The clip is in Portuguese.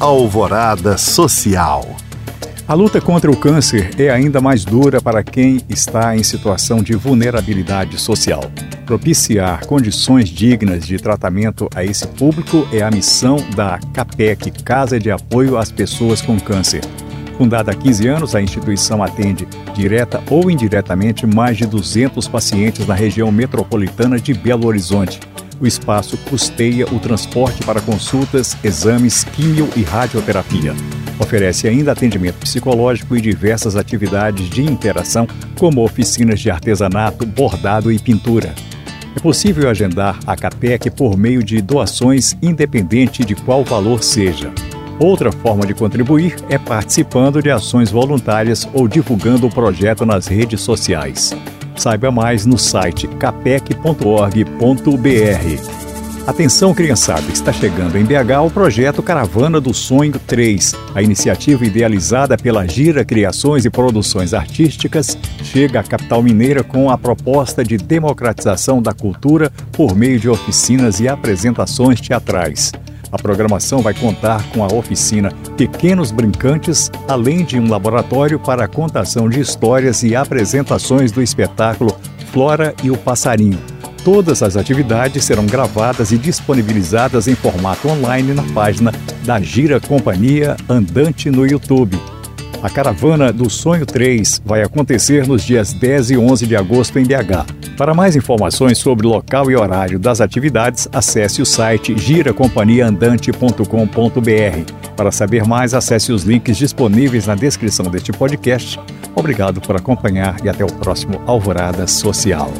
Alvorada Social. A luta contra o câncer é ainda mais dura para quem está em situação de vulnerabilidade social. Propiciar condições dignas de tratamento a esse público é a missão da CAPEC, Casa de Apoio às Pessoas com Câncer. Fundada há 15 anos, a instituição atende, direta ou indiretamente, mais de 200 pacientes na região metropolitana de Belo Horizonte o espaço custeia o transporte para consultas, exames, químio e radioterapia. Oferece ainda atendimento psicológico e diversas atividades de interação, como oficinas de artesanato, bordado e pintura. É possível agendar a CAPEC por meio de doações, independente de qual valor seja. Outra forma de contribuir é participando de ações voluntárias ou divulgando o projeto nas redes sociais. Saiba mais no site capec.org.br. Atenção, criançada, está chegando em BH o projeto Caravana do Sonho 3. A iniciativa idealizada pela Gira Criações e Produções Artísticas chega à capital mineira com a proposta de democratização da cultura por meio de oficinas e apresentações teatrais. A programação vai contar com a oficina Pequenos Brincantes, além de um laboratório para a contação de histórias e apresentações do espetáculo Flora e o Passarinho. Todas as atividades serão gravadas e disponibilizadas em formato online na página da Gira Companhia Andante no YouTube. A Caravana do Sonho 3 vai acontecer nos dias 10 e 11 de agosto em BH. Para mais informações sobre local e horário das atividades, acesse o site giracompanhiaandante.com.br. Para saber mais, acesse os links disponíveis na descrição deste podcast. Obrigado por acompanhar e até o próximo Alvorada Social.